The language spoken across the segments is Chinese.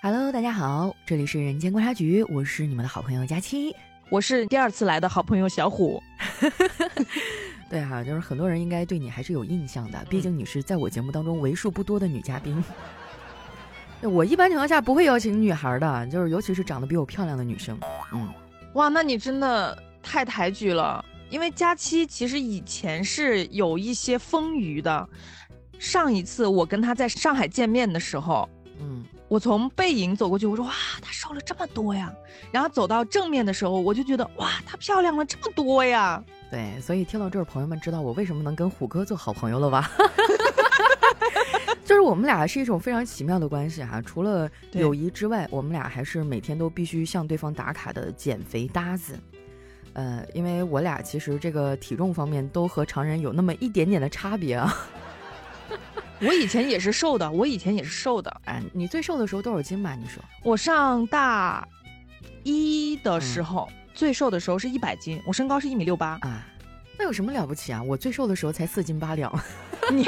Hello，大家好，这里是人间观察局，我是你们的好朋友佳期，我是第二次来的好朋友小虎。对哈，就是很多人应该对你还是有印象的，毕竟你是在我节目当中为数不多的女嘉宾。我一般情况下不会邀请女孩的，就是尤其是长得比我漂亮的女生。嗯，哇，那你真的太抬举了，因为佳期其实以前是有一些风腴的。上一次我跟她在上海见面的时候，嗯。我从背影走过去，我说哇，她瘦了这么多呀。然后走到正面的时候，我就觉得哇，她漂亮了这么多呀。对，所以听到这儿，朋友们知道我为什么能跟虎哥做好朋友了吧？就是我们俩是一种非常奇妙的关系哈。除了友谊之外，我们俩还是每天都必须向对方打卡的减肥搭子。呃，因为我俩其实这个体重方面都和常人有那么一点点的差别啊。我以前也是瘦的，我以前也是瘦的。哎，你最瘦的时候多少斤吧？你说我上大一的时候最瘦的时候是一百斤，我身高是一米六八啊。那有什么了不起啊？我最瘦的时候才四斤八两。你，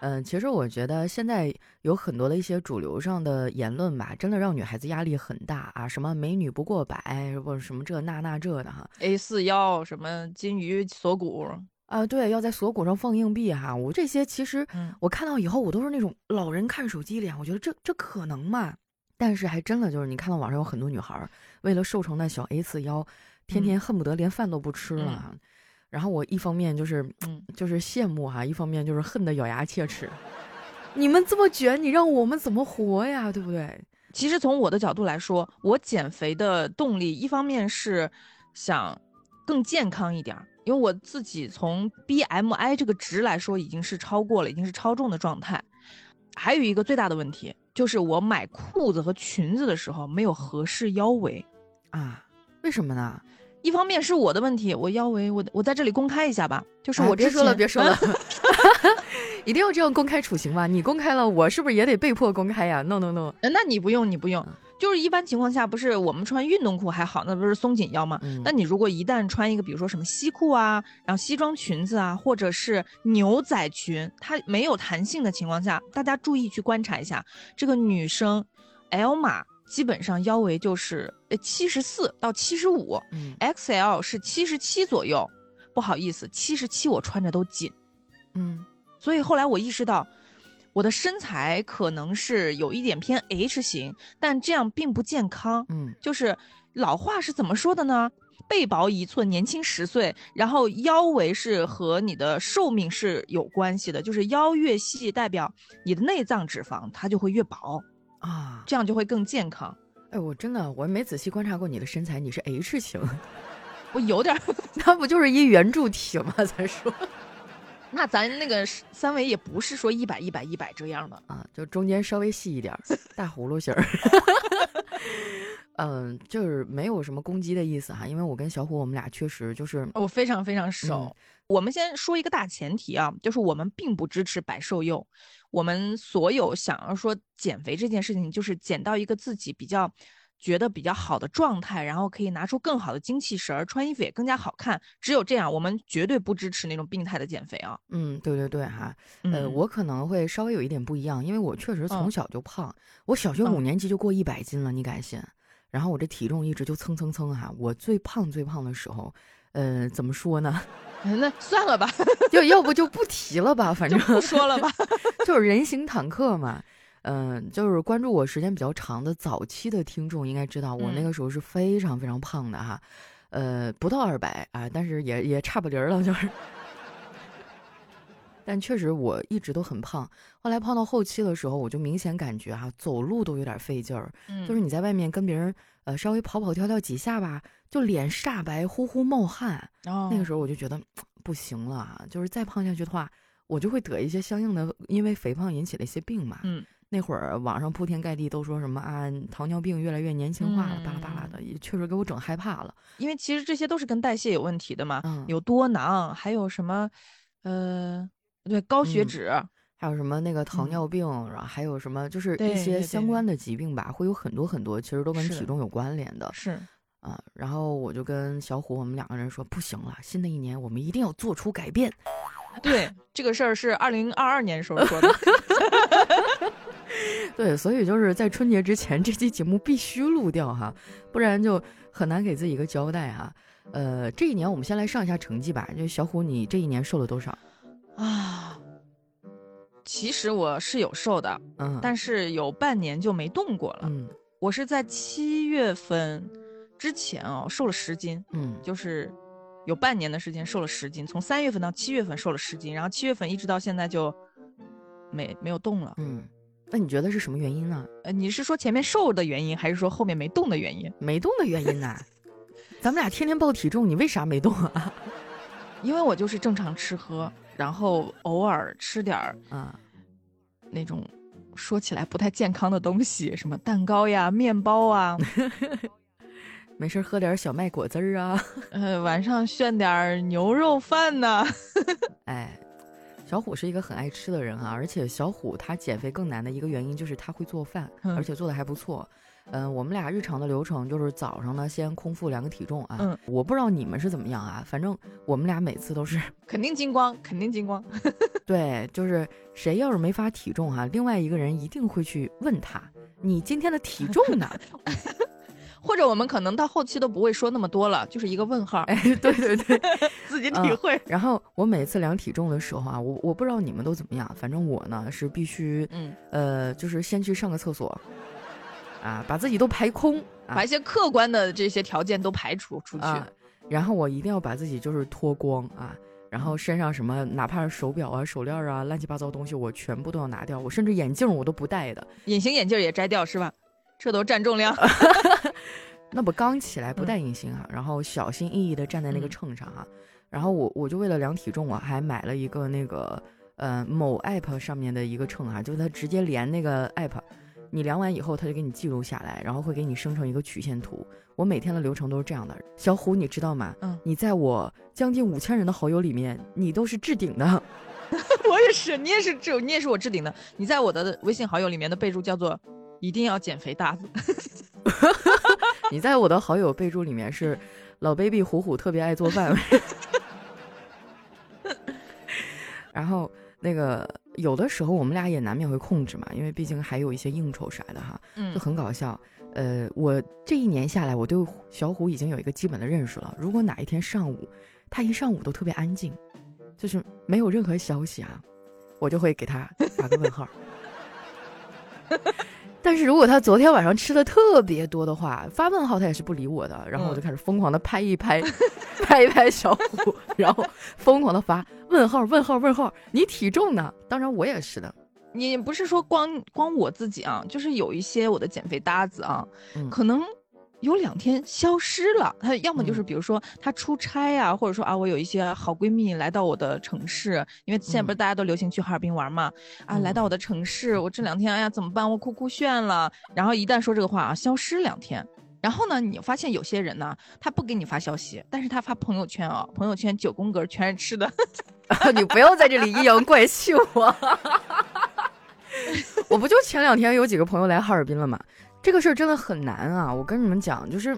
嗯，其实我觉得现在有很多的一些主流上的言论吧，真的让女孩子压力很大啊。什么美女不过百，或者什么这那那这的哈。A 四腰，什么金鱼锁骨。啊，对，要在锁骨上放硬币哈。我这些其实，我看到以后，我都是那种老人看手机脸。我觉得这这可能吗？但是还真的就是，你看到网上有很多女孩为了瘦成那小 A 四腰，天天恨不得连饭都不吃了。然后我一方面就是，嗯，就是羡慕哈，一方面就是恨得咬牙切齿。你们这么卷，你让我们怎么活呀？对不对？其实从我的角度来说，我减肥的动力，一方面是想更健康一点。因为我自己从 BMI 这个值来说，已经是超过了，已经是超重的状态。还有一个最大的问题，就是我买裤子和裙子的时候没有合适腰围啊？为什么呢？一方面是我的问题，我腰围，我我在这里公开一下吧，就是我别说了，别说了，一定要这样公开处刑吗？你公开了，我是不是也得被迫公开呀？No No No，那你不用，你不用。就是一般情况下，不是我们穿运动裤还好，那不是松紧腰吗？那你如果一旦穿一个，比如说什么西裤啊，然后西装裙子啊，或者是牛仔裙，它没有弹性的情况下，大家注意去观察一下，这个女生 L 码基本上腰围就是呃七十四到七十五，XL 是七十七左右。不好意思，七十七我穿着都紧，嗯，所以后来我意识到。我的身材可能是有一点偏 H 型，但这样并不健康。嗯，就是老话是怎么说的呢？背薄一寸，年轻十岁。然后腰围是和你的寿命是有关系的，就是腰越细，代表你的内脏脂肪它就会越薄啊，这样就会更健康。哎，我真的我没仔细观察过你的身材，你是 H 型，我有点，那不就是一圆柱体吗？咱说。那咱那个三围也不是说一百一百一百这样的啊，就中间稍微细一点，大葫芦型儿。嗯，就是没有什么攻击的意思哈，因为我跟小虎我们俩确实就是我非常非常熟。我们先说一个大前提啊，就是我们并不支持百瘦幼，我们所有想要说减肥这件事情，就是减到一个自己比较。觉得比较好的状态，然后可以拿出更好的精气神儿，穿衣服也更加好看。只有这样，我们绝对不支持那种病态的减肥啊。嗯，对对对哈，呃，我可能会稍微有一点不一样，因为我确实从小就胖，我小学五年级就过一百斤了，你敢信？然后我这体重一直就蹭蹭蹭哈。我最胖最胖的时候，呃，怎么说呢？那算了吧，要要不就不提了吧，反正不说了吧，就是人形坦克嘛。嗯，就是关注我时间比较长的早期的听众应该知道，我那个时候是非常非常胖的哈，呃，不到二百啊，但是也也差不离儿了，就是。但确实我一直都很胖，后来胖到后期的时候，我就明显感觉哈，走路都有点费劲儿，就是你在外面跟别人呃稍微跑跑跳跳几下吧，就脸煞白，呼呼冒汗。那个时候我就觉得不行了，就是再胖下去的话，我就会得一些相应的因为肥胖引起的一些病嘛。嗯。那会儿网上铺天盖地都说什么啊，糖尿病越来越年轻化了，巴拉巴拉的，也确实给我整害怕了。因为其实这些都是跟代谢有问题的嘛，有多囊，还有什么，呃，对，高血脂，还有什么那个糖尿病，然后还有什么，就是一些相关的疾病吧，会有很多很多，其实都跟体重有关联的。是啊，然后我就跟小虎我们两个人说，不行了，新的一年我们一定要做出改变。对，这个事儿是二零二二年时候说的。对，所以就是在春节之前，这期节目必须录掉哈，不然就很难给自己一个交代哈。呃，这一年我们先来上一下成绩吧。就小虎，你这一年瘦了多少？啊，其实我是有瘦的，嗯，但是有半年就没动过了。嗯，我是在七月份之前哦，瘦了十斤。嗯，就是有半年的时间瘦了十斤，从三月份到七月份瘦了十斤，然后七月份一直到现在就没没有动了。嗯。那你觉得是什么原因呢？呃，你是说前面瘦的原因，还是说后面没动的原因？没动的原因呢？咱们俩天天报体重，你为啥没动啊？因为我就是正常吃喝，然后偶尔吃点儿啊，那种说起来不太健康的东西，什么蛋糕呀、面包啊，没事喝点小麦果汁儿啊，呃，晚上炫点牛肉饭呢，哎。小虎是一个很爱吃的人啊，而且小虎他减肥更难的一个原因就是他会做饭，而且做的还不错。嗯，我们俩日常的流程就是早上呢先空腹量个体重啊。嗯，我不知道你们是怎么样啊，反正我们俩每次都是 肯定精光，肯定精光。对，就是谁要是没发体重哈，另外一个人一定会去问他，你今天的体重呢？或者我们可能到后期都不会说那么多了，就是一个问号。哎，对对对，自己体会。然后我每次量体重的时候啊，我我不知道你们都怎么样，反正我呢是必须，嗯，呃，就是先去上个厕所，啊，把自己都排空，把一些客观的这些条件都排除出去，然后我一定要把自己就是脱光啊，然后身上什么哪怕是手表啊、手链啊、乱七八糟东西，我全部都要拿掉，我甚至眼镜我都不戴的，隐形眼镜也摘掉是吧？这都占重量，那不刚起来不带隐形啊，然后小心翼翼的站在那个秤上啊，然后我我就为了量体重，我还买了一个那个呃某 app 上面的一个秤啊，就是它直接连那个 app，你量完以后，它就给你记录下来，然后会给你生成一个曲线图。我每天的流程都是这样的。小虎，你知道吗？嗯，你在我将近五千人的好友里面，你都是置顶的。我也是，你也是置，你也是我置顶的。你在我的微信好友里面的备注叫做。一定要减肥大子。你在我的好友备注里面是老 baby 虎虎特别爱做饭。然后那个有的时候我们俩也难免会控制嘛，因为毕竟还有一些应酬啥的哈，就很搞笑。呃，我这一年下来，我对小虎已经有一个基本的认识了。如果哪一天上午他一上午都特别安静，就是没有任何消息啊，我就会给他打个问号。但是如果他昨天晚上吃的特别多的话，发问号他也是不理我的，然后我就开始疯狂的拍一拍，拍一拍小虎，然后疯狂的发问号问号问号，你体重呢？当然我也是的，你不是说光光我自己啊，就是有一些我的减肥搭子啊，可能。有两天消失了，他要么就是比如说他出差呀，或者说啊，我有一些好闺蜜来到我的城市，因为现在不是大家都流行去哈尔滨玩嘛，啊，来到我的城市，我这两天哎呀怎么办？我哭哭炫了。然后一旦说这个话啊，消失两天。然后呢，你发现有些人呢，他不给你发消息，但是他发朋友圈啊，朋友圈九宫格全是吃的。你不要在这里阴阳怪气我，我不就前两天有几个朋友来哈尔滨了吗？这个事儿真的很难啊！我跟你们讲，就是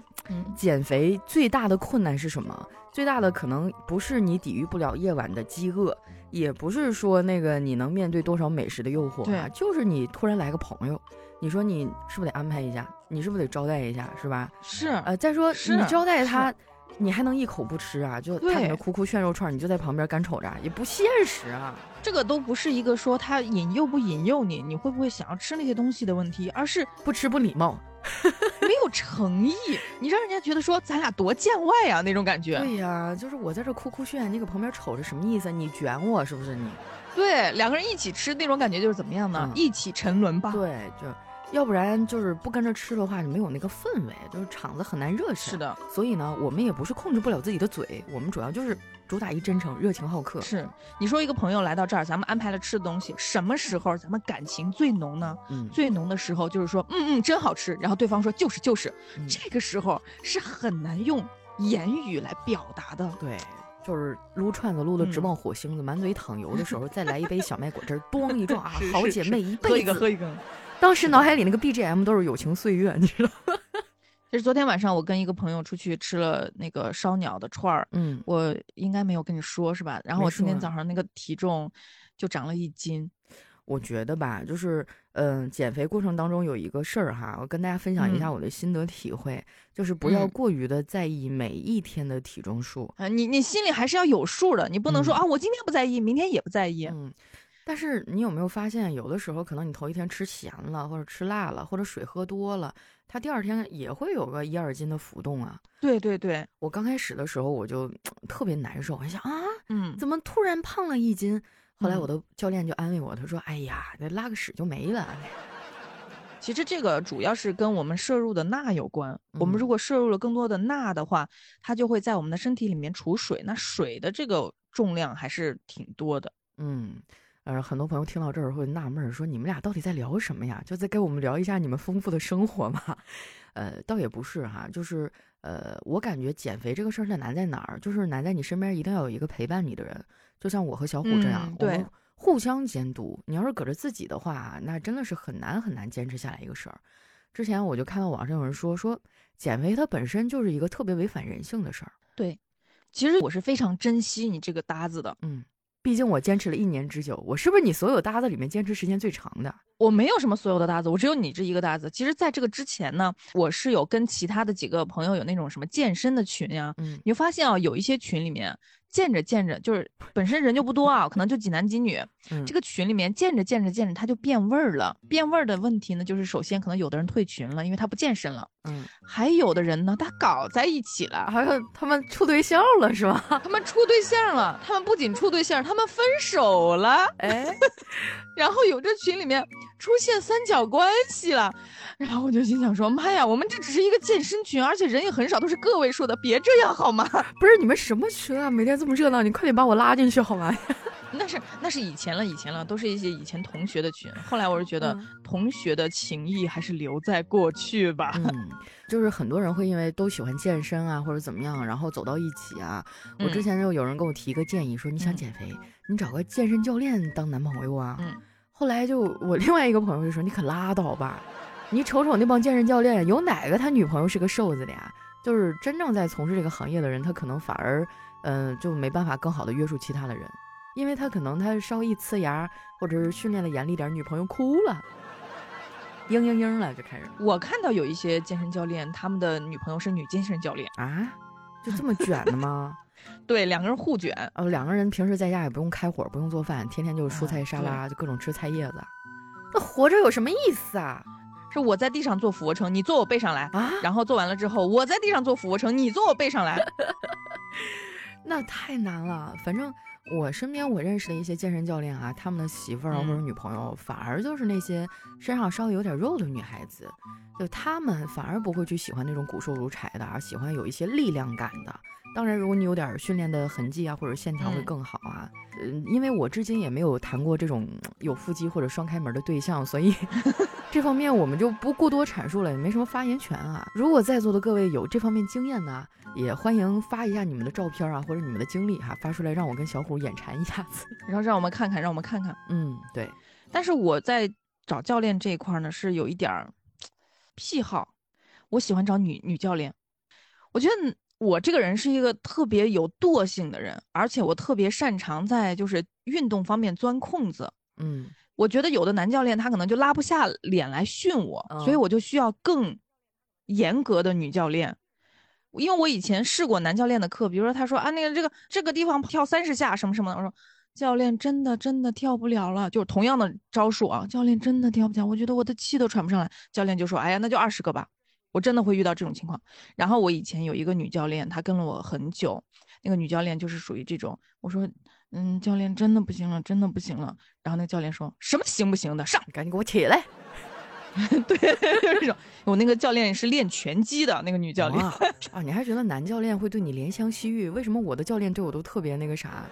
减肥最大的困难是什么？最大的可能不是你抵御不了夜晚的饥饿，也不是说那个你能面对多少美食的诱惑啊，就是你突然来个朋友，你说你是不是得安排一下？你是不是得招待一下？是吧？是。呃，再说你招待他。你还能一口不吃啊？就他在那哭哭炫肉串，你就在旁边干瞅着，也不现实啊！这个都不是一个说他引诱不引诱你，你会不会想要吃那些东西的问题，而是不吃不礼貌，没有诚意，你让人家觉得说咱俩多见外啊那种感觉。对呀，就是我在这哭哭炫，你搁旁边瞅着什么意思？你卷我是不是你？对，两个人一起吃那种感觉就是怎么样呢？一起沉沦吧。对，就。要不然就是不跟着吃的话，就没有那个氛围，就是场子很难热是的，所以呢，我们也不是控制不了自己的嘴，我们主要就是主打一真诚、热情好客。是，你说一个朋友来到这儿，咱们安排了吃的东西，什么时候咱们感情最浓呢？嗯，最浓的时候就是说，嗯嗯，真好吃。然后对方说就是就是，这个时候是很难用言语来表达的。对，就是撸串子撸的直冒火星子，满嘴淌油的时候，再来一杯小麦果汁，咣一撞啊，好姐妹一辈子。喝一个，喝一个。当时脑海里那个 BGM 都是友情岁月，你知道吗？其实昨天晚上我跟一个朋友出去吃了那个烧鸟的串儿，嗯，我应该没有跟你说是吧？然后我今天早上那个体重就长了一斤，我觉得吧，就是，嗯，减肥过程当中有一个事儿哈，我跟大家分享一下我的心得体会，就是不要过于的在意每一天的体重数啊，你你心里还是要有数的，你不能说啊，我今天不在意，明天也不在意。嗯，但是你有没有发现，有的时候可能你头一天吃咸了，或者吃辣了，或者水喝多了，它第二天也会有个一二斤的浮动啊。对对对，我刚开始的时候我就特别难受，我想啊，嗯，怎么突然胖了一斤？后来我的教练就安慰我，他说：“哎呀，那拉个屎就没了。”其实这个主要是跟我们摄入的钠有关。我们如果摄入了更多的钠的话，它就会在我们的身体里面储水。那水的这个重量还是挺多的。嗯，呃，很多朋友听到这儿会纳闷，说：“你们俩到底在聊什么呀？就在跟我们聊一下你们丰富的生活嘛？” 呃，倒也不是哈，就是呃，我感觉减肥这个事儿它难在哪儿？就是难在你身边一定要有一个陪伴你的人。就像我和小虎这样，对，互相监督。你要是搁着自己的话，那真的是很难很难坚持下来一个事儿。之前我就看到网上有人说，说减肥它本身就是一个特别违反人性的事儿。对，其实我是非常珍惜你这个搭子的。嗯，毕竟我坚持了一年之久，我是不是你所有搭子里面坚持时间最长的？我没有什么所有的搭子，我只有你这一个搭子。其实，在这个之前呢，我是有跟其他的几个朋友有那种什么健身的群呀。嗯，你就发现啊，有一些群里面。见着见着，就是本身人就不多啊，可能就几男几女。嗯这个群里面见着见着见着，他就变味儿了。变味儿的问题呢，就是首先可能有的人退群了，因为他不健身了。嗯，还有的人呢，他搞在一起了，还有他们处对象了，是吧？他们处对象了，他们不仅处对象，他们分手了。哎，然后有这群里面出现三角关系了，然后我就心想说：妈呀，我们这只是一个健身群，而且人也很少，都是个位数的，别这样好吗？不是你们什么群啊？每天这么热闹，你快点把我拉进去好吗？那是那是以前了，以前了，都是一些以前同学的群。后来我是觉得同学的情谊还是留在过去吧。嗯，就是很多人会因为都喜欢健身啊，或者怎么样，然后走到一起啊。我之前就有人给我提一个建议，说你想减肥，你找个健身教练当男朋友啊。嗯。后来就我另外一个朋友就说，你可拉倒吧，你瞅瞅那帮健身教练，有哪个他女朋友是个瘦子的呀？就是真正在从事这个行业的人，他可能反而嗯就没办法更好的约束其他的人。因为他可能他稍一呲牙，或者是训练的严厉点，女朋友哭了，嘤嘤嘤了就开始。我看到有一些健身教练，他们的女朋友是女健身教练啊，就这么卷的吗？对，两个人互卷。呃，两个人平时在家也不用开火，不用做饭，天天就是蔬菜沙拉，就各种吃菜叶子。那活着有什么意思啊？是我在地上做俯卧撑，你坐我背上来啊。然后做完了之后，我在地上做俯卧撑，你坐我背上来。那太难了，反正。我身边我认识的一些健身教练啊，他们的媳妇儿或者女朋友，反而就是那些身上稍微有点肉的女孩子，就他们反而不会去喜欢那种骨瘦如柴的，而喜欢有一些力量感的。当然，如果你有点训练的痕迹啊，或者线条会更好啊。嗯，因为我至今也没有谈过这种有腹肌或者双开门的对象，所以 这方面我们就不过多阐述了，也没什么发言权啊。如果在座的各位有这方面经验呢，也欢迎发一下你们的照片啊，或者你们的经历哈，发出来让我跟小虎眼馋一下子，然后让我们看看，让我们看看。嗯，对。但是我在找教练这一块呢，是有一点儿 癖好，我喜欢找女女教练，我觉得。我这个人是一个特别有惰性的人，而且我特别擅长在就是运动方面钻空子。嗯，我觉得有的男教练他可能就拉不下脸来训我，所以我就需要更严格的女教练。因为我以前试过男教练的课，比如说他说啊那个这个这个地方跳三十下什么什么的，我说教练真的真的跳不了了，就是同样的招数啊，教练真的跳不了，我觉得我的气都喘不上来。教练就说哎呀那就二十个吧。我真的会遇到这种情况。然后我以前有一个女教练，她跟了我很久。那个女教练就是属于这种，我说，嗯，教练真的不行了，真的不行了。然后那个教练说什么行不行的，上，赶紧给我起来。对，就是这种。我那个教练是练拳击的，那个女教练。啊，你还觉得男教练会对你怜香惜玉？为什么我的教练对我都特别那个啥，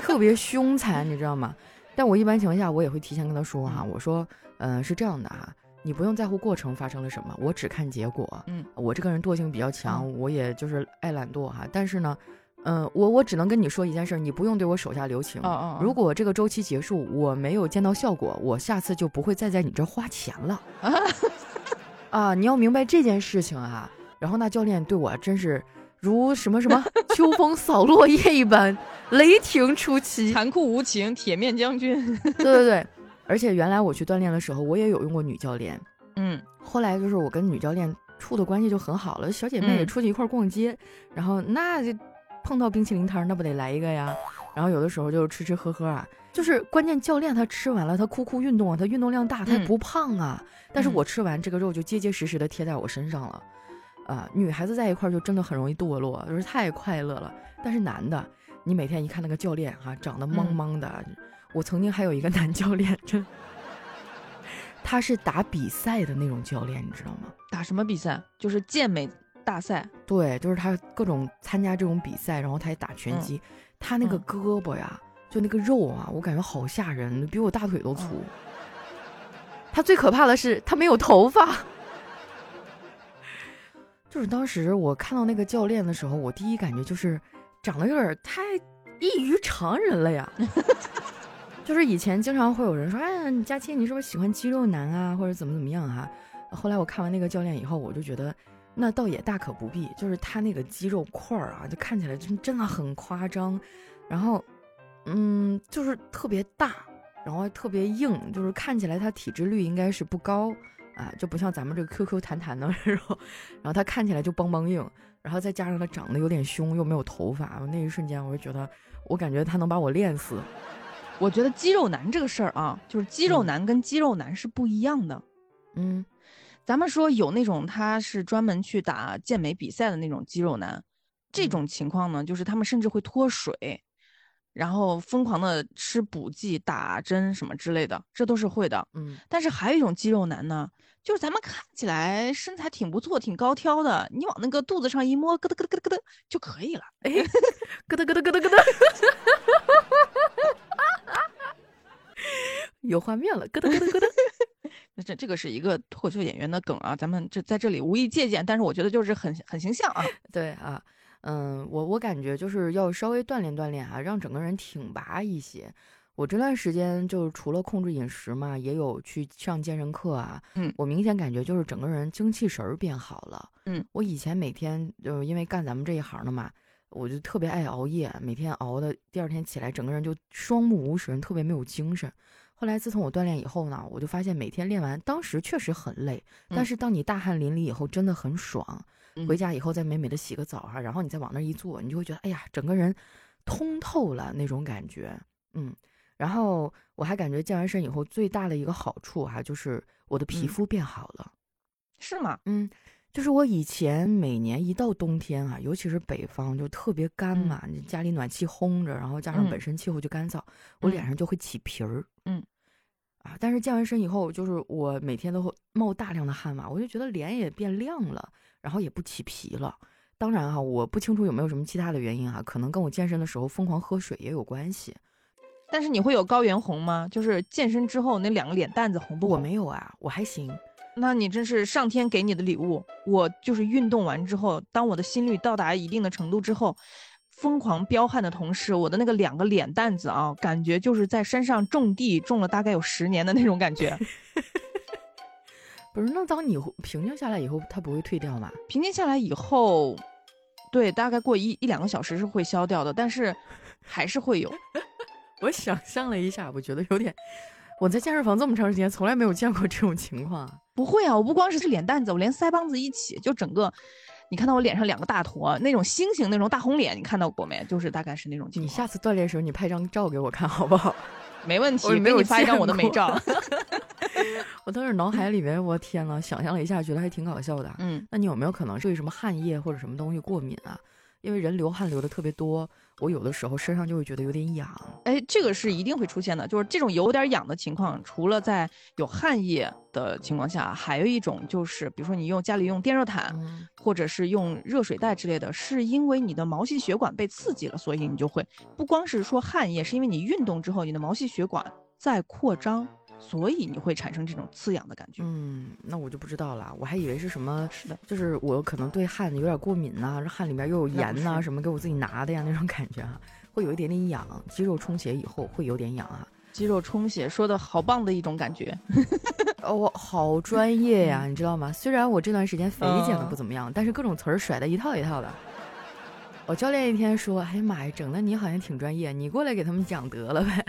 特别凶残，你知道吗？但我一般情况下我也会提前跟他说哈，我说，嗯，是这样的哈。你不用在乎过程发生了什么，我只看结果。嗯，我这个人惰性比较强，我也就是爱懒惰哈。但是呢，嗯，我我只能跟你说一件事，你不用对我手下留情。如果这个周期结束，我没有见到效果，我下次就不会再在你这花钱了。啊，你要明白这件事情啊。然后那教练对我真是如什么什么 秋风扫落叶一般，雷霆出奇，残酷无情，铁面将军。对 对对。而且原来我去锻炼的时候，我也有用过女教练。嗯，后来就是我跟女教练处的关系就很好了，小姐妹也出去一块逛街，然后那就碰到冰淇淋摊，那不得来一个呀？然后有的时候就吃吃喝喝啊，就是关键教练他吃完了，他酷酷运动啊，他运动量大，他也不胖啊。但是我吃完这个肉就结结实实的贴在我身上了，啊，女孩子在一块就真的很容易堕落，就是太快乐了。但是男的，你每天一看那个教练哈，长得莽莽的，我曾经还有一个男教练，真，他是打比赛的那种教练，你知道吗？打什么比赛？就是健美大赛。对，就是他各种参加这种比赛，然后他也打拳击。他那个胳膊呀，就那个肉啊，我感觉好吓人，比我大腿都粗。他最可怕的是他没有头发。就是当时我看到那个教练的时候，我第一感觉就是长得有点太异于常人了呀。就是以前经常会有人说：“哎，佳期，你是不是喜欢肌肉男啊，或者怎么怎么样啊？”后来我看完那个教练以后，我就觉得。那倒也大可不必，就是他那个肌肉块儿啊，就看起来真真的很夸张，然后，嗯，就是特别大，然后特别硬，就是看起来他体脂率应该是不高啊，就不像咱们这个 Q Q 弹弹的然后，然后他看起来就梆梆硬，然后再加上他长得有点凶，又没有头发，那一瞬间我就觉得，我感觉他能把我练死。我觉得肌肉男这个事儿啊，就是肌肉男跟肌肉男是不一样的，嗯。咱们说有那种他是专门去打健美比赛的那种肌肉男，这种情况呢，就是他们甚至会脱水，然后疯狂的吃补剂、打针什么之类的，这都是会的。嗯，但是还有一种肌肉男呢，就是咱们看起来身材挺不错、挺高挑的，你往那个肚子上一摸，咯噔咯噔咯噔咯噔就可以了。哎，咯噔咯噔咯噔咯噔，有画面了，咯噔咯噔咯噔。那这这个是一个脱口秀演员的梗啊，咱们这在这里无意借鉴，但是我觉得就是很很形象啊。对啊，嗯，我我感觉就是要稍微锻炼锻炼啊，让整个人挺拔一些。我这段时间就是除了控制饮食嘛，也有去上健身课啊。嗯，我明显感觉就是整个人精气神儿变好了。嗯，我以前每天就是因为干咱们这一行的嘛，我就特别爱熬夜，每天熬的第二天起来整个人就双目无神，特别没有精神。后来自从我锻炼以后呢，我就发现每天练完，当时确实很累，但是当你大汗淋漓以后，真的很爽。回家以后再美美的洗个澡哈，然后你再往那一坐，你就会觉得哎呀，整个人通透了那种感觉。嗯，然后我还感觉健完身以后最大的一个好处哈，就是我的皮肤变好了。是吗？嗯，就是我以前每年一到冬天啊，尤其是北方就特别干嘛，你家里暖气烘着，然后加上本身气候就干燥，我脸上就会起皮儿。嗯。啊！但是健完身以后，就是我每天都会冒大量的汗嘛，我就觉得脸也变亮了，然后也不起皮了。当然哈，我不清楚有没有什么其他的原因啊，可能跟我健身的时候疯狂喝水也有关系。但是你会有高原红吗？就是健身之后那两个脸蛋子红不？我没有啊，我还行。那你真是上天给你的礼物。我就是运动完之后，当我的心率到达一定的程度之后。疯狂飙汗的同时，我的那个两个脸蛋子啊，感觉就是在山上种地种了大概有十年的那种感觉。不是，那当你平静下来以后，它不会退掉吗？平静下来以后，对，大概过一一两个小时是会消掉的，但是还是会有。我想象了一下，我觉得有点。我在健身房这么长时间，从来没有见过这种情况。不会啊，我不光是脸蛋子，我连腮帮子一起，就整个。你看到我脸上两个大坨，那种星星那种大红脸，你看到过没？就是大概是那种情况。你下次锻炼的时候，你拍张照给我看好不好？没问题，给你发一张我的美照。我当时脑海里面，我天呐，想象了一下，觉得还挺搞笑的。嗯，那你有没有可能对什么汗液或者什么东西过敏啊？因为人流汗流的特别多。我有的时候身上就会觉得有点痒，哎，这个是一定会出现的，就是这种有点痒的情况，除了在有汗液的情况下，还有一种就是，比如说你用家里用电热毯，或者是用热水袋之类的，是因为你的毛细血管被刺激了，所以你就会不光是说汗液，是因为你运动之后你的毛细血管在扩张。所以你会产生这种刺痒的感觉。嗯，那我就不知道了，我还以为是什么，是的，就是我可能对汗有点过敏呐，汗里面又有盐呐，什么给我自己拿的呀那种感觉哈，会有一点点痒，肌肉充血以后会有点痒啊。肌肉充血说的好棒的一种感觉，哦，好专业呀，你知道吗？虽然我这段时间肥减的不怎么样，但是各种词儿甩的一套一套的。我教练一天说：“哎呀妈呀，整的你好像挺专业，你过来给他们讲得了呗。”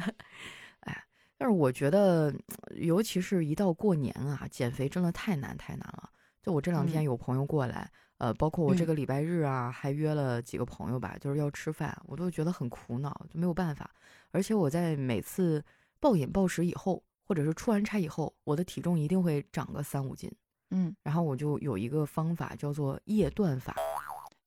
哎。但是我觉得，尤其是一到过年啊，减肥真的太难太难了。就我这两天有朋友过来，呃，包括我这个礼拜日啊，还约了几个朋友吧，就是要吃饭，我都觉得很苦恼，就没有办法。而且我在每次暴饮暴食以后，或者是出完差以后，我的体重一定会长个三五斤。嗯，然后我就有一个方法叫做夜断法。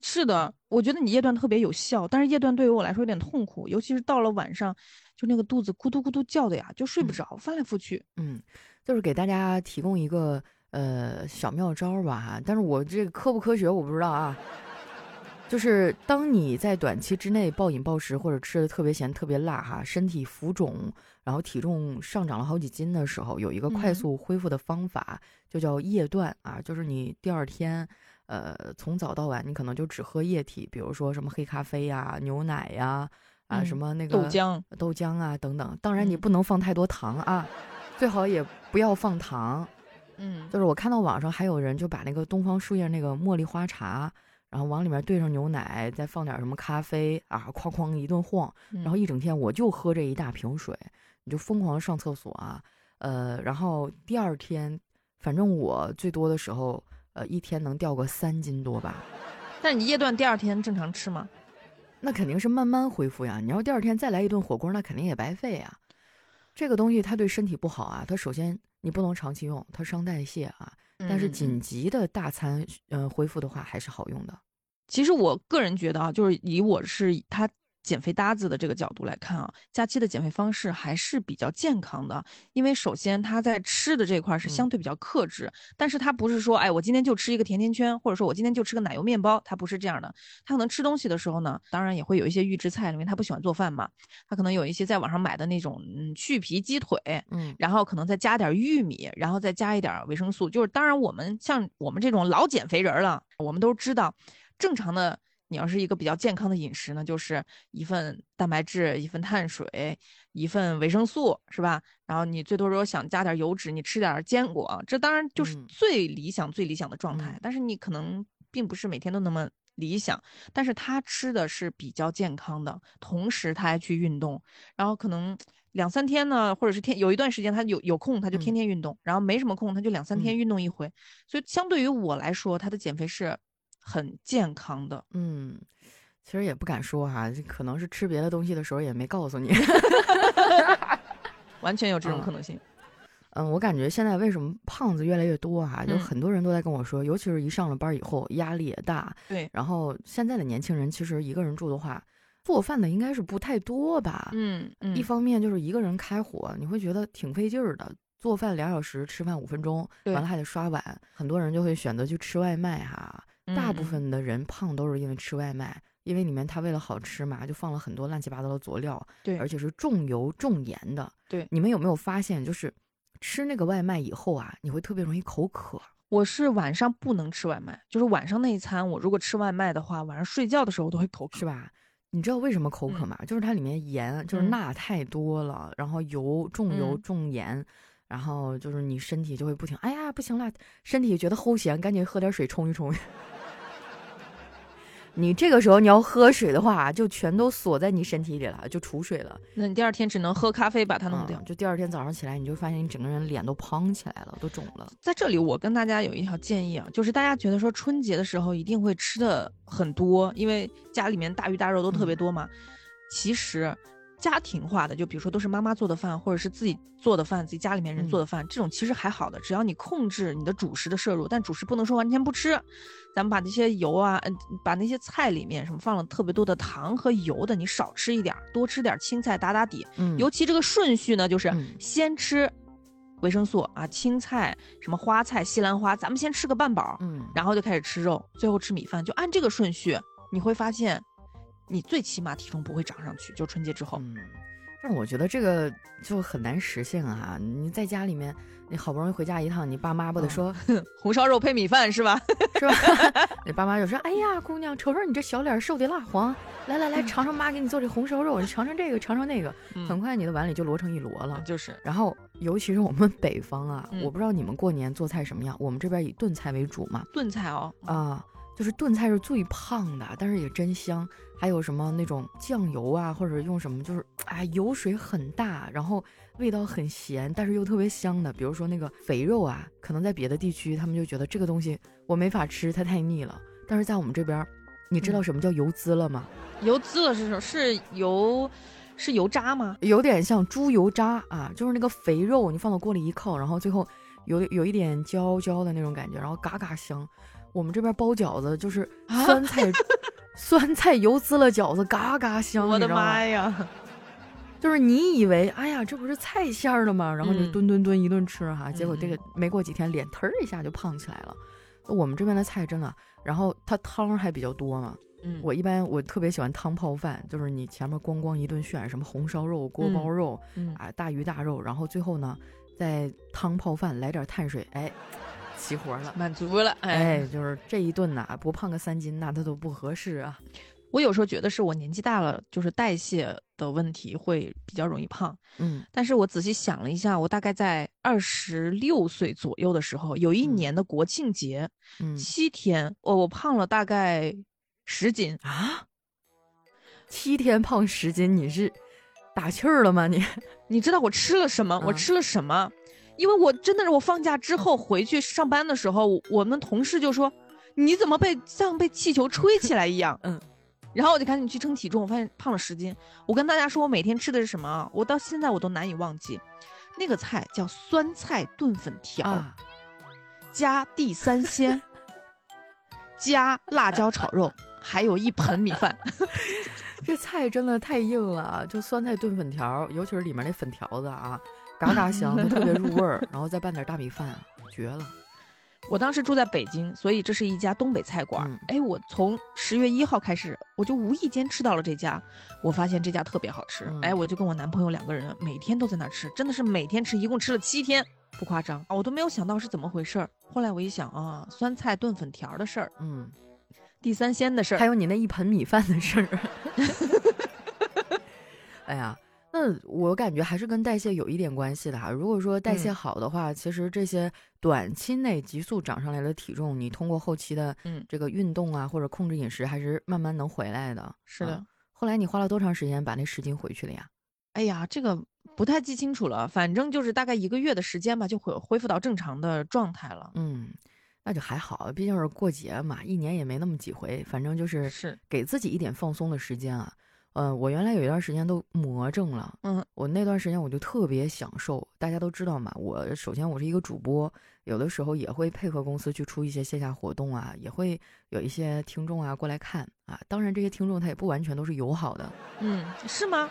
是的，我觉得你夜断特别有效，但是夜断对于我来说有点痛苦，尤其是到了晚上，就那个肚子咕嘟咕嘟叫的呀，就睡不着，翻来覆去。嗯，就是给大家提供一个呃小妙招吧哈，但是我这个科不科学我不知道啊。就是当你在短期之内暴饮暴食或者吃的特别咸、特别辣哈，身体浮肿，然后体重上涨了好几斤的时候，有一个快速恢复的方法，就叫夜断啊，就是你第二天。呃，从早到晚，你可能就只喝液体，比如说什么黑咖啡呀、牛奶呀，啊，什么那个豆浆、豆浆啊等等。当然，你不能放太多糖啊，最好也不要放糖。嗯，就是我看到网上还有人就把那个东方树叶那个茉莉花茶，然后往里面兑上牛奶，再放点什么咖啡啊，哐哐一顿晃，然后一整天我就喝这一大瓶水，你就疯狂上厕所啊，呃，然后第二天，反正我最多的时候。呃，一天能掉个三斤多吧？但你夜断第二天正常吃吗？那肯定是慢慢恢复呀。你要第二天再来一顿火锅，那肯定也白费呀。这个东西它对身体不好啊。它首先你不能长期用，它伤代谢啊。但是紧急的大餐，嗯，恢复的话还是好用的。其实我个人觉得啊，就是以我是它。减肥搭子的这个角度来看啊，假期的减肥方式还是比较健康的，因为首先他在吃的这块是相对比较克制，但是他不是说，哎，我今天就吃一个甜甜圈，或者说我今天就吃个奶油面包，他不是这样的。他可能吃东西的时候呢，当然也会有一些预制菜，因为他不喜欢做饭嘛，他可能有一些在网上买的那种嗯去皮鸡腿，嗯，然后可能再加点玉米，然后再加一点维生素。就是当然我们像我们这种老减肥人了，我们都知道正常的。你要是一个比较健康的饮食呢，就是一份蛋白质，一份碳水，一份维生素，是吧？然后你最多如果想加点油脂，你吃点坚果，这当然就是最理想、最理想的状态。但是你可能并不是每天都那么理想。但是他吃的是比较健康的，同时他还去运动，然后可能两三天呢，或者是天有一段时间他有有空他就天天运动，然后没什么空他就两三天运动一回。所以相对于我来说，他的减肥是。很健康的，嗯，其实也不敢说哈，可能是吃别的东西的时候也没告诉你，完全有这种可能性。嗯，我感觉现在为什么胖子越来越多哈，就很多人都在跟我说，尤其是一上了班以后压力也大，对。然后现在的年轻人其实一个人住的话，做饭的应该是不太多吧？嗯嗯。一方面就是一个人开火，你会觉得挺费劲儿的。做饭两小时，吃饭五分钟，完了还得刷碗，很多人就会选择去吃外卖哈。大部分的人胖都是因为吃外卖，因为里面他为了好吃嘛，就放了很多乱七八糟的佐料，对，而且是重油重盐的。对，你们有没有发现，就是吃那个外卖以后啊，你会特别容易口渴？我是晚上不能吃外卖，就是晚上那一餐，我如果吃外卖的话，晚上睡觉的时候都会口渴，是吧？你知道为什么口渴吗？就是它里面盐就是钠太多了，然后油重油重盐，然后就是你身体就会不停，哎呀不行了，身体觉得齁咸，赶紧喝点水冲一冲。你这个时候你要喝水的话，就全都锁在你身体里了，就储水了。那你第二天只能喝咖啡把它弄掉。就第二天早上起来，你就发现你整个人脸都胖起来了，都肿了。在这里，我跟大家有一条建议啊，就是大家觉得说春节的时候一定会吃的很多，因为家里面大鱼大肉都特别多嘛。其实。家庭化的，就比如说都是妈妈做的饭，或者是自己做的饭，自己家里面人做的饭，这种其实还好的，只要你控制你的主食的摄入，但主食不能说完全不吃。咱们把那些油啊，嗯，把那些菜里面什么放了特别多的糖和油的，你少吃一点，多吃点青菜打打底。嗯，尤其这个顺序呢，就是先吃维生素啊，青菜什么花菜、西兰花，咱们先吃个半饱，嗯，然后就开始吃肉，最后吃米饭，就按这个顺序，你会发现。你最起码体重不会涨上去，就春节之后。嗯，但我觉得这个就很难实现啊！你在家里面，你好不容易回家一趟，你爸妈不得说红烧肉配米饭是吧？是吧？你爸妈就说：“哎呀，姑娘，瞅瞅你这小脸瘦的蜡黄，来来来，尝尝妈给你做这红烧肉，你尝尝这个，尝尝那个。”很快你的碗里就摞成一摞了。就是，然后尤其是我们北方啊，我不知道你们过年做菜什么样，我们这边以炖菜为主嘛。炖菜哦，啊。就是炖菜是最胖的，但是也真香。还有什么那种酱油啊，或者用什么，就是啊油水很大，然后味道很咸，但是又特别香的。比如说那个肥肉啊，可能在别的地区他们就觉得这个东西我没法吃，它太腻了。但是在我们这边，你知道什么叫油滋了吗？油滋了是什么是油，是油渣吗？有点像猪油渣啊，就是那个肥肉，你放到锅里一扣，然后最后有有一点焦焦的那种感觉，然后嘎嘎香。我们这边包饺子就是酸菜，酸菜油滋了饺子，嘎嘎香。我的妈呀！就是你以为，哎呀，这不是菜馅儿的吗？然后就吨吨吨一顿吃哈，结果这个没过几天，脸腾儿一下就胖起来了。我们这边的菜真的，然后它汤还比较多嘛。嗯，我一般我特别喜欢汤泡饭，就是你前面咣咣一顿炫，什么红烧肉、锅包肉，啊，大鱼大肉，然后最后呢，再汤泡饭来点碳水，哎。齐活了，满足了，哎，就是这一顿呐，不胖个三斤，那它都不合适啊。我有时候觉得是我年纪大了，就是代谢的问题会比较容易胖。嗯，但是我仔细想了一下，我大概在二十六岁左右的时候，有一年的国庆节，嗯七天，我我胖了大概十斤啊。七天胖十斤，你是打气儿了吗？你 你知道我吃了什么？我吃了什么？因为我真的是我放假之后回去上班的时候，我们同事就说：“你怎么被像被气球吹起来一样？”嗯，然后我就赶紧去称体重，我发现胖了十斤。我跟大家说，我每天吃的是什么啊？我到现在我都难以忘记，那个菜叫酸菜炖粉条，加地三鲜，加辣椒炒肉，还有一盆米饭。这菜真的太硬了，就酸菜炖粉条，尤其是里面那粉条子啊。嘎嘎香，就特别入味儿，然后再拌点大米饭，绝了！我当时住在北京，所以这是一家东北菜馆。哎，我从十月一号开始，我就无意间吃到了这家，我发现这家特别好吃。哎，我就跟我男朋友两个人每天都在那吃，真的是每天吃，一共吃了七天，不夸张啊。我都没有想到是怎么回事儿。后来我一想啊，酸菜炖粉条的事儿，嗯，地三鲜的事儿，还有你那一盆米饭的事儿。哎呀。那我感觉还是跟代谢有一点关系的哈。如果说代谢好的话，其实这些短期内急速长上来的体重，你通过后期的这个运动啊，或者控制饮食，还是慢慢能回来的。是的。后来你花了多长时间把那十斤回去了呀？哎呀，这个不太记清楚了，反正就是大概一个月的时间吧，就恢恢复到正常的状态了。嗯，那就还好，毕竟是过节嘛，一年也没那么几回，反正就是是给自己一点放松的时间啊。嗯，我原来有一段时间都魔怔了。嗯，我那段时间我就特别享受。大家都知道嘛，我首先我是一个主播，有的时候也会配合公司去出一些线下活动啊，也会有一些听众啊过来看啊。当然，这些听众他也不完全都是友好的。嗯，是吗？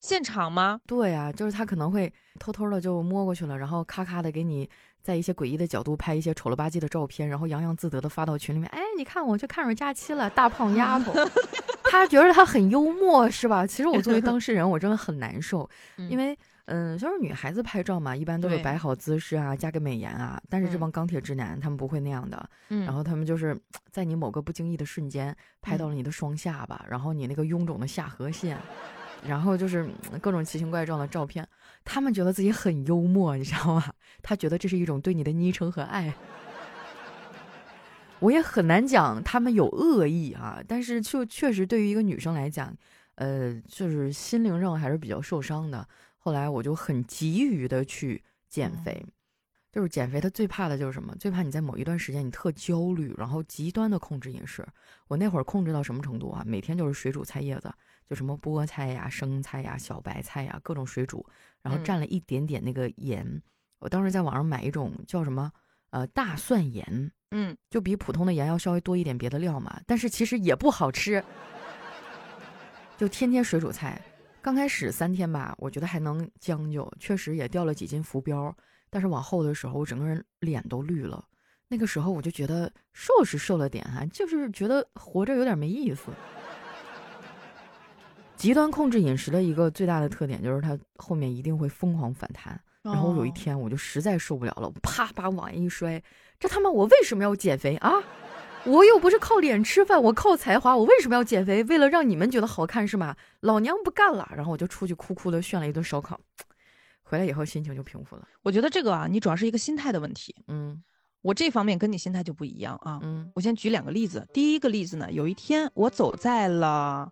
现场吗？对啊，就是他可能会偷偷的就摸过去了，然后咔咔的给你在一些诡异的角度拍一些丑了吧唧的照片，然后洋洋自得的发到群里面。哎，你看我去看上假期了，大胖丫头。他觉得他很幽默，是吧？其实我作为当事人，我真的很难受，因为，嗯，就是女孩子拍照嘛，一般都是摆好姿势啊，加个美颜啊。但是这帮钢铁直男，他们不会那样的。嗯。然后他们就是在你某个不经意的瞬间，拍到了你的双下巴，然后你那个臃肿的下颌线，然后就是各种奇形怪状的照片。他们觉得自己很幽默，你知道吗？他觉得这是一种对你的昵称和爱。我也很难讲他们有恶意啊，但是就确实对于一个女生来讲，呃，就是心灵上还是比较受伤的。后来我就很急于的去减肥，就是减肥，他最怕的就是什么？最怕你在某一段时间你特焦虑，然后极端的控制饮食。我那会儿控制到什么程度啊？每天就是水煮菜叶子，就什么菠菜呀、生菜呀、小白菜呀，各种水煮，然后蘸了一点点那个盐。我当时在网上买一种叫什么？呃，大蒜盐，嗯，就比普通的盐要稍微多一点别的料嘛，但是其实也不好吃。就天天水煮菜，刚开始三天吧，我觉得还能将就，确实也掉了几斤浮标。但是往后的时候，我整个人脸都绿了。那个时候我就觉得瘦是瘦了点哈，就是觉得活着有点没意思。极端控制饮食的一个最大的特点就是它后面一定会疯狂反弹。然后有一天我就实在受不了了，啪把碗一摔，这他妈我为什么要减肥啊？我又不是靠脸吃饭，我靠才华，我为什么要减肥？为了让你们觉得好看是吗？老娘不干了！然后我就出去哭哭的炫了一顿烧烤，回来以后心情就平复了。我觉得这个啊，你主要是一个心态的问题。嗯，我这方面跟你心态就不一样啊。嗯，我先举两个例子。第一个例子呢，有一天我走在了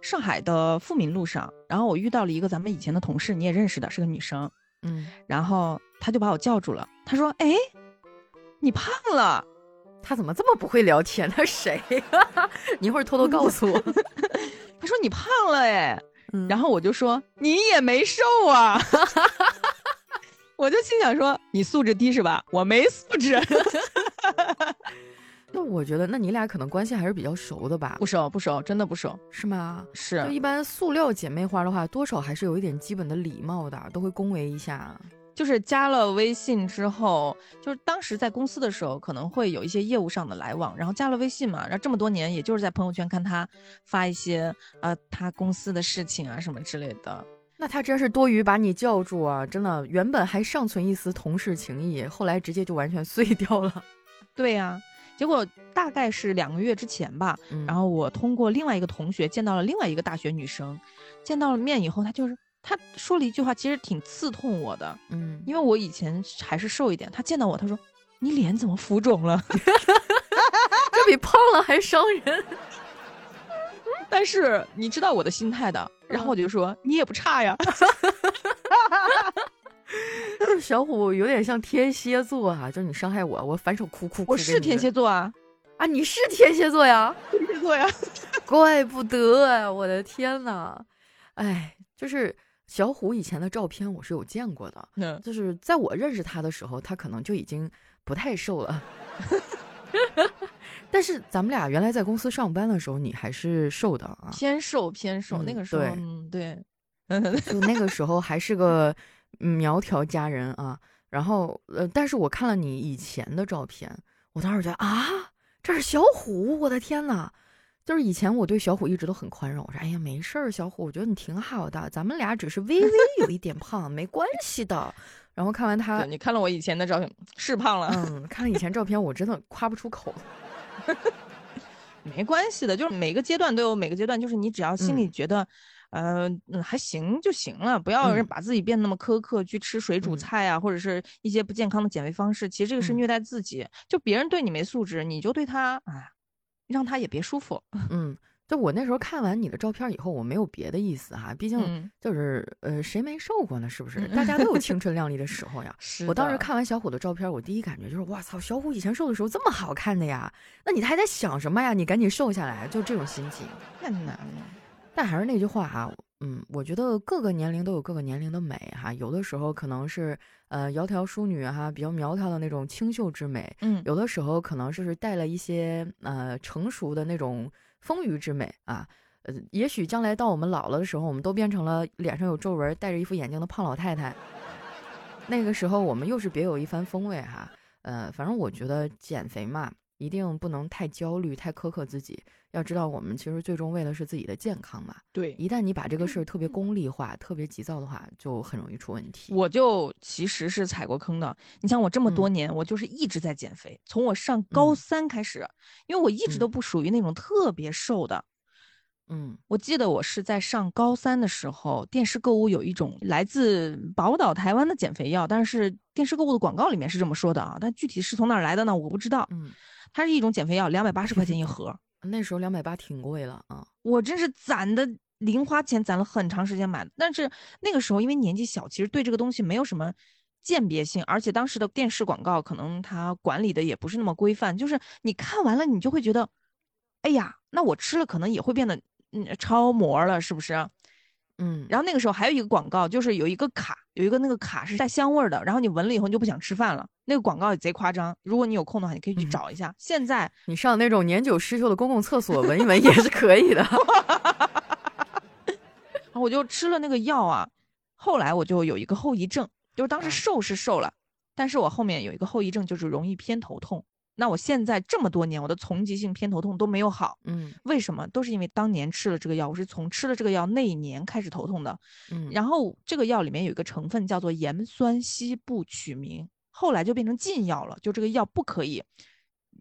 上海的富民路上，然后我遇到了一个咱们以前的同事，你也认识的，是个女生。嗯，然后她就把我叫住了，她说：“哎，你胖了。”她怎么这么不会聊天？他谁呀？你一会儿偷偷告诉我。她说：“你胖了哎。”然后我就说：“你也没瘦啊。”我就心想说：“你素质低是吧？我没素质。” 那我觉得，那你俩可能关系还是比较熟的吧？不熟，不熟，真的不熟，是吗？是。就一般塑料姐妹花的话，多少还是有一点基本的礼貌的，都会恭维一下。就是加了微信之后，就是当时在公司的时候，可能会有一些业务上的来往，然后加了微信嘛，然后这么多年，也就是在朋友圈看他发一些呃他公司的事情啊什么之类的。那他真是多余把你叫住啊！真的，原本还尚存一丝同事情谊，后来直接就完全 碎掉了。对呀，结果大概是两个月之前吧，然后我通过另外一个同学见到了另外一个大学女生，见到了面以后，她就是她说了一句话，其实挺刺痛我的。嗯，因为我以前还是瘦一点，她见到我，她说：“你脸怎么浮肿了？” 这比胖了还伤人。但是你知道我的心态的，然后我就说你也不差呀。小虎有点像天蝎座啊，就是你伤害我，我反手哭哭哭。我是天蝎座啊，啊，你是天蝎座呀？天蝎座呀，怪不得啊！我的天呐，哎，就是小虎以前的照片我是有见过的，嗯，就是在我认识他的时候，他可能就已经不太瘦了。但是咱们俩原来在公司上班的时候，你还是瘦的啊，偏瘦偏瘦。那个时候，嗯，对，就那个时候还是个苗条佳人啊。然后，呃，但是我看了你以前的照片，我当时觉得啊，这是小虎，我的天呐！就是以前我对小虎一直都很宽容，我说，哎呀，没事儿，小虎，我觉得你挺好的，咱们俩只是微微有一点胖，没关系的。然后看完他，你看了我以前的照片，是胖了。嗯，看了以前照片，我真的夸不出口。没关系的，就是每个阶段都有每个阶段，就是你只要心里觉得，呃，还行就行了，不要把自己变得那么苛刻，去吃水煮菜啊，或者是一些不健康的减肥方式。其实这个是虐待自己。就别人对你没素质，你就对他，哎，让他也别舒服。嗯。就我那时候看完你的照片以后，我没有别的意思哈，毕竟就是呃，谁没瘦过呢？是不是？大家都有青春靓丽的时候呀。我当时看完小虎的照片，我第一感觉就是，哇操，小虎以前瘦的时候这么好看的呀？那你还在想什么呀？你赶紧瘦下来，就这种心情。太难了。但还是那句话啊，嗯，我觉得各个年龄都有各个年龄的美哈。有的时候可能是呃窈窕淑女哈，比较苗条的那种清秀之美。嗯。有的时候可能是带了一些呃成熟的那种。丰腴之美啊，呃，也许将来到我们老了的时候，我们都变成了脸上有皱纹、戴着一副眼镜的胖老太太。那个时候，我们又是别有一番风味哈。呃，反正我觉得减肥嘛，一定不能太焦虑、太苛刻自己。要知道，我们其实最终为的是自己的健康嘛。对，一旦你把这个事儿特别功利化、特别急躁的话，就很容易出问题。我就其实是踩过坑的。你像我这么多年，我就是一直在减肥，从我上高三开始，因为我一直都不属于那种特别瘦的。嗯，我记得我是在上高三的时候，电视购物有一种来自宝岛台湾的减肥药，但是电视购物的广告里面是这么说的啊，但具体是从哪儿来的呢？我不知道。嗯，它是一种减肥药，两百八十块钱一盒。那时候两百八挺贵了啊！我真是攒的零花钱，攒了很长时间买的。但是那个时候因为年纪小，其实对这个东西没有什么鉴别性，而且当时的电视广告可能它管理的也不是那么规范，就是你看完了你就会觉得，哎呀，那我吃了可能也会变得。嗯，超模了是不是？嗯，然后那个时候还有一个广告，就是有一个卡，有一个那个卡是带香味的，然后你闻了以后你就不想吃饭了。那个广告也贼夸张，如果你有空的话，你可以去找一下。现在你上那种年久失修的公共厕所闻一闻也是可以的。我就吃了那个药啊，后来我就有一个后遗症，就是当时瘦是瘦了，但是我后面有一个后遗症，就是容易偏头痛。那我现在这么多年，我的丛集性偏头痛都没有好，嗯，为什么？都是因为当年吃了这个药，我是从吃了这个药那一年开始头痛的，嗯，然后这个药里面有一个成分叫做盐酸西布曲明，后来就变成禁药了，就这个药不可以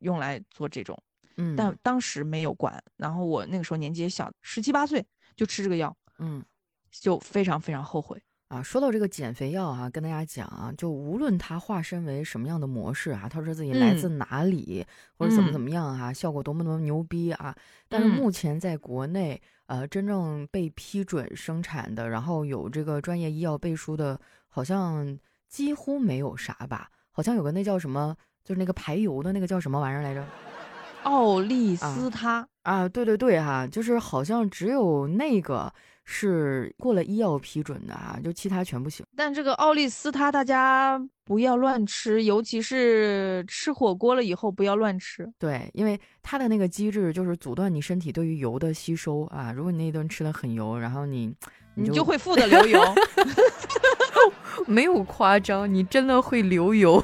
用来做这种，嗯，但当时没有管，然后我那个时候年纪也小，十七八岁就吃这个药，嗯，就非常非常后悔。啊，说到这个减肥药啊，跟大家讲啊，就无论它化身为什么样的模式啊，他说自己来自哪里或者怎么怎么样啊，效果多么多么牛逼啊，但是目前在国内，呃，真正被批准生产的，然后有这个专业医药背书的，好像几乎没有啥吧？好像有个那叫什么，就是那个排油的那个叫什么玩意儿来着？奥利司他啊，对对对哈，就是好像只有那个。是过了医药批准的啊，就其他全不行。但这个奥利司他，大家不要乱吃，尤其是吃火锅了以后不要乱吃。对，因为它的那个机制就是阻断你身体对于油的吸收啊。如果你那一顿吃的很油，然后你你就会富的流油，没有夸张，你真的会流油。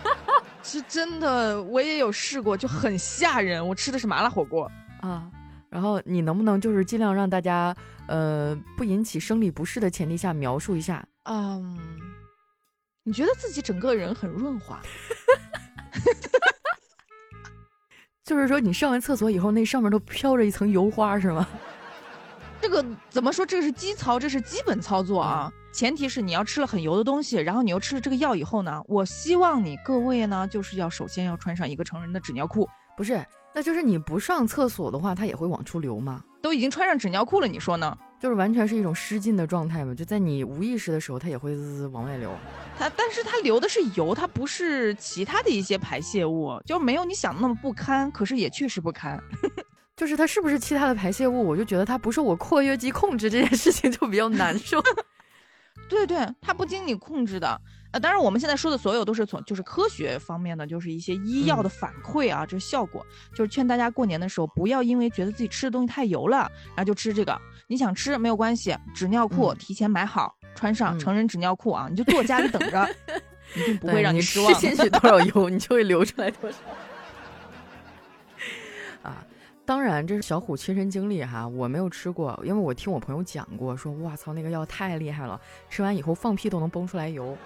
是真的，我也有试过，就很吓人。我吃的是麻辣火锅啊。然后你能不能就是尽量让大家，呃，不引起生理不适的前提下描述一下？嗯，你觉得自己整个人很润滑，就是说你上完厕所以后，那上面都飘着一层油花是吗？这个怎么说？这是基操，这是基本操作啊。前提是你要吃了很油的东西，然后你又吃了这个药以后呢，我希望你各位呢，就是要首先要穿上一个成人的纸尿裤，不是。那就是你不上厕所的话，它也会往出流吗？都已经穿上纸尿裤了，你说呢？就是完全是一种失禁的状态嘛？就在你无意识的时候，它也会滋滋往外流。它，但是它流的是油，它不是其他的一些排泄物，就没有你想的那么不堪。可是也确实不堪。就是它是不是其他的排泄物？我就觉得它不受我括约肌控制这件事情就比较难受。对对，它不经你控制的。呃，当然，我们现在说的所有都是从就是科学方面的，就是一些医药的反馈啊，这效果，就是劝大家过年的时候不要因为觉得自己吃的东西太油了，然后就吃这个。你想吃没有关系，纸尿裤提前买好，穿上成人纸尿裤啊，你就坐家里等着，一定不会让你失望。吃进去多少油，你就会流出来多少。啊。当然，这是小虎亲身经历哈，我没有吃过，因为我听我朋友讲过，说哇操，那个药太厉害了，吃完以后放屁都能崩出来油，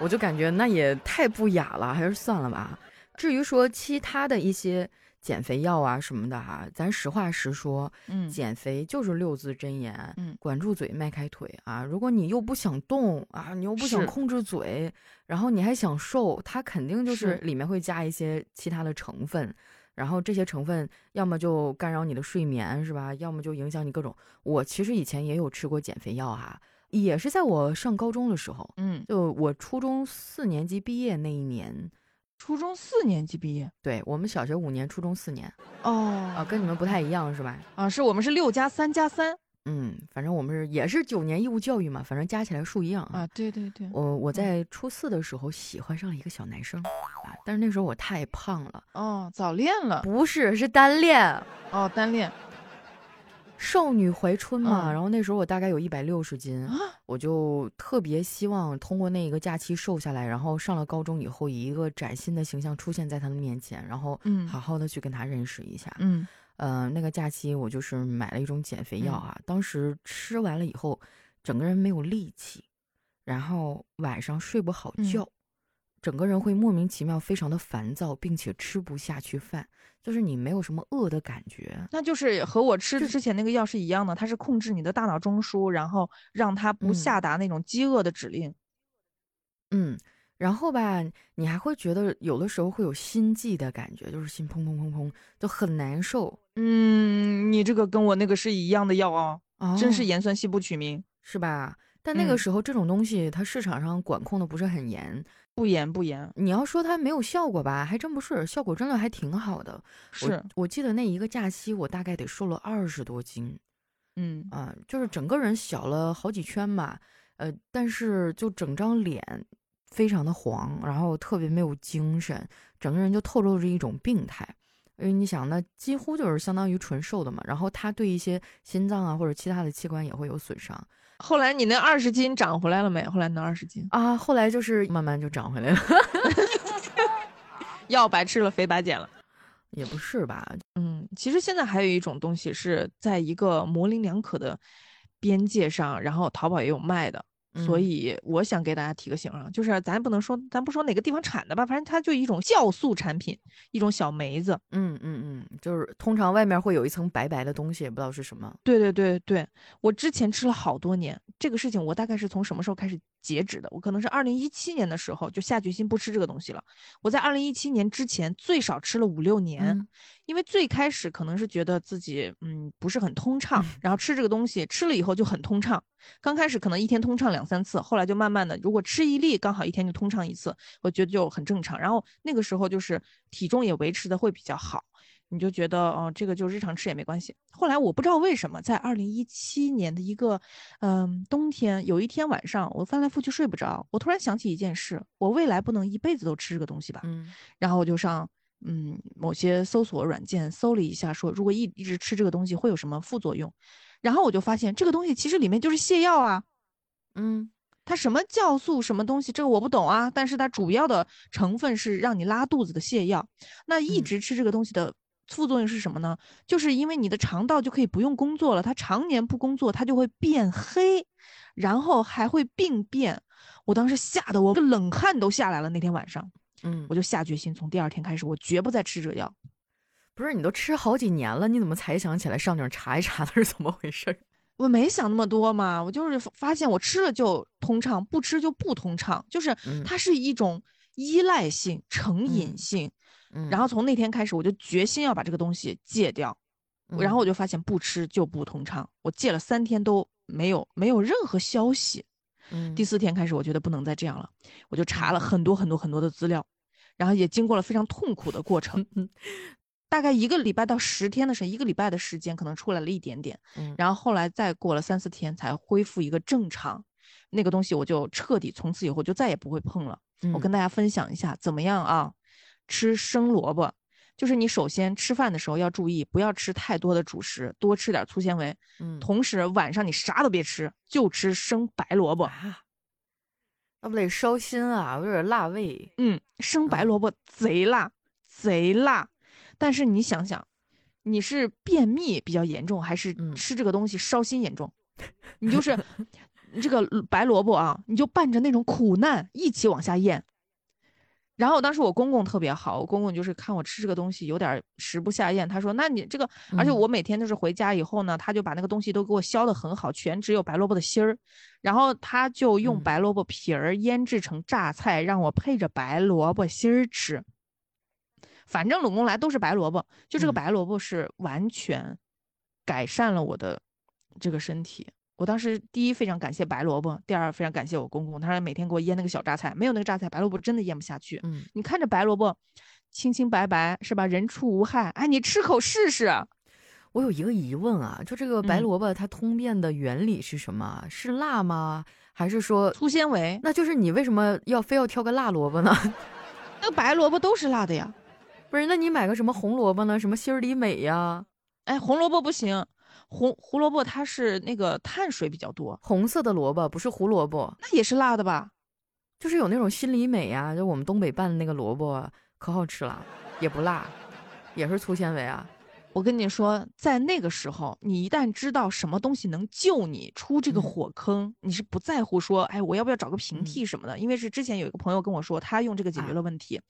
我就感觉那也太不雅了，还是算了吧。至于说其他的一些减肥药啊什么的哈，咱实话实说，嗯，减肥就是六字真言，嗯，管住嘴，迈开腿啊。如果你又不想动啊，你又不想控制嘴，然后你还想瘦，它肯定就是里面会加一些其他的成分。然后这些成分要么就干扰你的睡眠，是吧？要么就影响你各种。我其实以前也有吃过减肥药哈，也是在我上高中的时候，嗯，就我初中四年级毕业那一年，初中四年级毕业，对我们小学五年，初中四年，哦，啊，跟你们不太一样是吧？啊，是我们是六加三加三。嗯，反正我们是也是九年义务教育嘛，反正加起来数一样啊。对对对，我我在初四的时候喜欢上了一个小男生，啊，但是那时候我太胖了。哦，早恋了？不是，是单恋。哦，单恋。少女怀春嘛，然后那时候我大概有一百六十斤，我就特别希望通过那一个假期瘦下来，然后上了高中以后以一个崭新的形象出现在他的面前，然后嗯，好好的去跟他认识一下。嗯。呃，那个假期我就是买了一种减肥药啊，当时吃完了以后，整个人没有力气，然后晚上睡不好觉，整个人会莫名其妙非常的烦躁，并且吃不下去饭，就是你没有什么饿的感觉。那就是和我吃之前那个药是一样的，它是控制你的大脑中枢，然后让它不下达那种饥饿的指令。嗯。然后吧，你还会觉得有的时候会有心悸的感觉，就是心砰砰砰砰，就很难受。嗯，你这个跟我那个是一样的药哦，真是盐酸西布曲明，是吧？但那个时候这种东西它市场上管控的不是很严，不严不严。你要说它没有效果吧，还真不是，效果真的还挺好的。是我记得那一个假期，我大概得瘦了二十多斤。嗯啊，就是整个人小了好几圈吧。呃，但是就整张脸。非常的黄，然后特别没有精神，整个人就透露着一种病态。因为你想，那几乎就是相当于纯瘦的嘛。然后它对一些心脏啊或者其他的器官也会有损伤。后来你那二十斤长回来了没？后来那二十斤啊，后来就是慢慢就长回来了。药白吃了，肥白减了，也不是吧？嗯，其实现在还有一种东西是在一个模棱两可的边界上，然后淘宝也有卖的。所以我想给大家提个醒啊，就是咱不能说，咱不说哪个地方产的吧，反正它就一种酵素产品，一种小梅子。嗯嗯嗯，就是通常外面会有一层白白的东西，也不知道是什么。对对对对，我之前吃了好多年，这个事情我大概是从什么时候开始截止的？我可能是二零一七年的时候就下决心不吃这个东西了。我在二零一七年之前最少吃了五六年。因为最开始可能是觉得自己嗯不是很通畅，然后吃这个东西吃了以后就很通畅。刚开始可能一天通畅两三次，后来就慢慢的，如果吃一粒刚好一天就通畅一次，我觉得就很正常。然后那个时候就是体重也维持的会比较好，你就觉得哦这个就日常吃也没关系。后来我不知道为什么在二零一七年的一个嗯冬天，有一天晚上我翻来覆去睡不着，我突然想起一件事，我未来不能一辈子都吃这个东西吧？嗯，然后我就上。嗯，某些搜索软件搜了一下，说如果一一直吃这个东西会有什么副作用，然后我就发现这个东西其实里面就是泻药啊。嗯，它什么酵素什么东西，这个我不懂啊。但是它主要的成分是让你拉肚子的泻药。那一直吃这个东西的副作用是什么呢？就是因为你的肠道就可以不用工作了，它常年不工作，它就会变黑，然后还会病变。我当时吓得我冷汗都下来了，那天晚上。嗯，我就下决心，从第二天开始，我绝不再吃这药。不是你都吃好几年了，你怎么才想起来上顶查一查 它是怎么回事？我没想那么多嘛，我就是发现我吃了就通畅，不吃就不通畅，就是它是一种依赖性、成瘾性。然后从那天开始，我就决心要把这个东西戒掉。然后我就发现不吃就不通畅，我戒了三天都没有没有任何消息。第四天开始，我觉得不能再这样了，我就查了很多很多很多的资料，然后也经过了非常痛苦的过程，大概一个礼拜到十天的时候，一个礼拜的时间可能出来了一点点，然后后来再过了三四天才恢复一个正常，那个东西我就彻底从此以后就再也不会碰了。我跟大家分享一下怎么样啊？吃生萝卜。就是你首先吃饭的时候要注意，不要吃太多的主食，多吃点粗纤维。嗯，同时晚上你啥都别吃，就吃生白萝卜。啊那不得烧心啊，有点辣味。嗯，生白萝卜贼辣，贼辣。但是你想想，你是便秘比较严重，还是吃这个东西烧心严重？你就是 这个白萝卜啊，你就伴着那种苦难一起往下咽。然后当时我公公特别好，我公公就是看我吃这个东西有点食不下咽，他说：“那你这个，而且我每天就是回家以后呢，他就把那个东西都给我削的很好，全只有白萝卜的芯儿，然后他就用白萝卜皮儿腌制成榨菜，让我配着白萝卜芯儿吃。反正拢共来都是白萝卜，就这个白萝卜是完全改善了我的这个身体。”我当时第一非常感谢白萝卜，第二非常感谢我公公，他每天给我腌那个小榨菜，没有那个榨菜，白萝卜真的腌不下去。嗯，你看着白萝卜清清白白是吧？人畜无害，哎，你吃口试试。我有一个疑问啊，就这个白萝卜它通便的原理是什么？是辣吗？还是说粗纤维？那就是你为什么要非要挑个辣萝卜呢？那白萝卜都是辣的呀。不是，那你买个什么红萝卜呢？什么心儿里美呀？哎，红萝卜不行。红胡萝卜它是那个碳水比较多，红色的萝卜不是胡萝卜，那也是辣的吧？就是有那种心里美呀，就我们东北拌的那个萝卜可好吃了，也不辣，也是粗纤维啊。我跟你说，在那个时候，你一旦知道什么东西能救你出这个火坑，你是不在乎说，哎，我要不要找个平替什么的？因为是之前有一个朋友跟我说，他用这个解决了问题，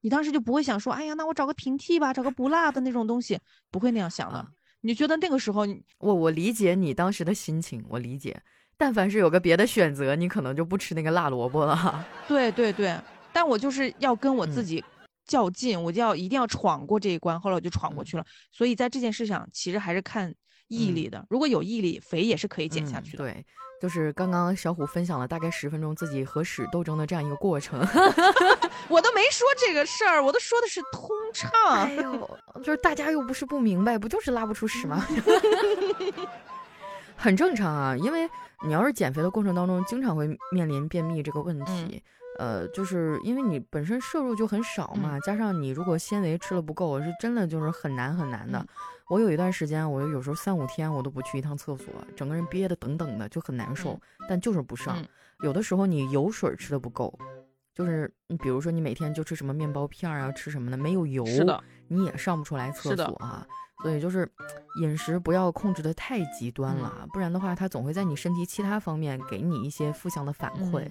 你当时就不会想说，哎呀，那我找个平替吧，找个不辣的那种东西，不会那样想的。你觉得那个时候，我我理解你当时的心情，我理解。但凡是有个别的选择，你可能就不吃那个辣萝卜了。对对对，但我就是要跟我自己较劲，我就要一定要闯过这一关。后来我就闯过去了。所以在这件事上，其实还是看毅力的。如果有毅力，肥也是可以减下去的。对。就是刚刚小虎分享了大概十分钟自己和屎斗争的这样一个过程，我都没说这个事儿，我都说的是通畅。哎呦，就是大家又不是不明白，不就是拉不出屎吗？很正常啊，因为你要是减肥的过程当中经常会面临便秘这个问题，呃，就是因为你本身摄入就很少嘛，加上你如果纤维吃了不够，是真的就是很难很难的。我有一段时间，我有时候三五天我都不去一趟厕所，整个人憋得等等的，就很难受，但就是不上。有的时候你油水吃的不够，就是你比如说你每天就吃什么面包片啊，吃什么的没有油，你也上不出来厕所啊。所以就是 饮食不要控制的太极端了，不然的话它总会在你身体其他方面给你一些负向的反馈。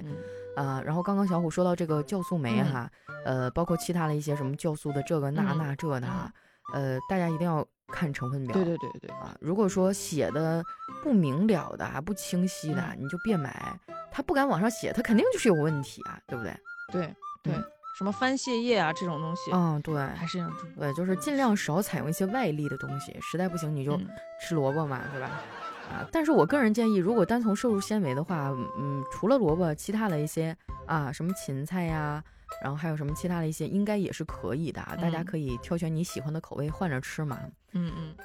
啊，然后刚刚小虎说到这个酵素酶哈，呃，包括其他的一些什么酵素的这个那那这的哈，呃，大家一定要看成分表。对对对对啊，如果说写的不明了的啊，不清晰的，你就别买。他不敢往上写，他肯定就是有问题啊，对不对？对对，什么番泻叶啊这种东西，嗯，对，还是要对，就是尽量少采用一些外力的东西，实在不行你就吃萝卜嘛，对吧？啊，但是我个人建议，如果单从摄入纤维的话，嗯，除了萝卜，其他的一些啊，什么芹菜呀，然后还有什么其他的一些，应该也是可以的，大家可以挑选你喜欢的口味换着吃嘛。嗯嗯。